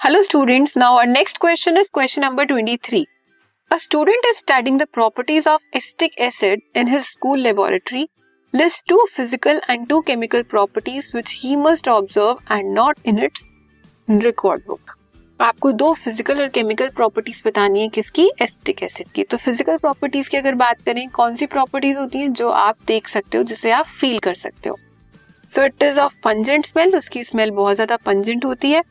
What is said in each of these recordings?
Hello students now our next question is question number 23 a student is studying the properties of acetic acid in his school laboratory list two physical and two chemical properties which he must observe and note in its record book आपको दो physical और chemical properties बतानी है किसकी? Acetic acid की। तो physical properties की अगर बात करें, कौन सी प्रॉपर्टीज़ होती हैं जो आप देख सकते हो, जिसे आप फील कर सकते हो? So it is of pungent smell उसकी स्मेल बहुत ज़्यादा पंजेंट होती है।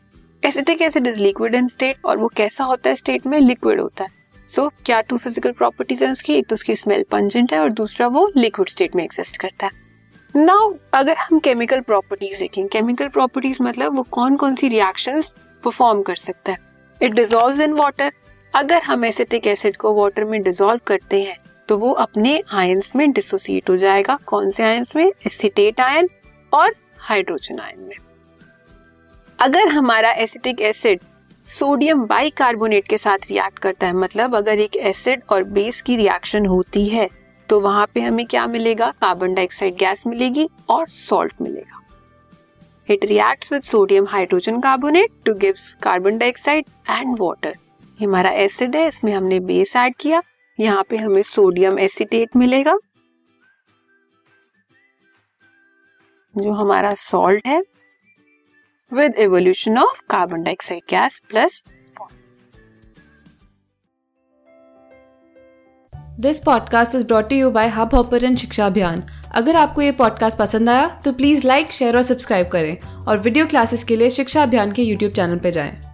Acetic acid is liquid in state और वो कैसा होता है स्टेट में? लिक्विड होता है। सो so, क्या टू फ़िज़िकल प्रॉपर्टीज़ है उसकी? एक तो उसकी स्मेल पंजेंट है और दूसरा वो लिक्विड स्टेट में एग्जिस्ट करता है। नाउ अगर हम केमिकल प्रॉपर्टीज़ देखें केमिकल प्रॉपर्टीज़ मतलब वो कौन कौन सी रिएक्शंस परफॉर्म कर सकता है? इट डिजोल्व इन वाटर अगर हम एसिटिक एसिड को वाटर में डिजोल्व करते हैं तो वो अपने आयंस में डिसोसिएट हो जाएगा। कौन से आयंस में? एसिटेट आयन और हाइड्रोजन आयन में। अगर हमारा एसिटिक एसिड सोडियम बाइकार्बोनेट के साथ रिएक्ट करता है मतलब अगर एक एसिड और बेस की रिएक्शन होती है तो वहाँ पे हमें क्या मिलेगा? कार्बन डाइऑक्साइड गैस मिलेगी और सॉल्ट मिलेगा। It reacts with sodium hydrogen carbonate to gives carbon dioxide and water हमारा एसिड है, इसमें हमने बेस ऐड किया। यहाँ पे हमें सोडियम एसिटेट मिलेगा, जो हमारा सॉल्ट है। With evolution of carbon dioxide gas plus this podcast is brought you by Hubhopper शिक्षा अभियान अगर आपको ये पॉडकास्ट पसंद आया तो प्लीज़ लाइक शेयर और सब्सक्राइब करें और वीडियो क्लासेस के लिए शिक्षा अभियान के यूट्यूब चैनल पर जाएँ।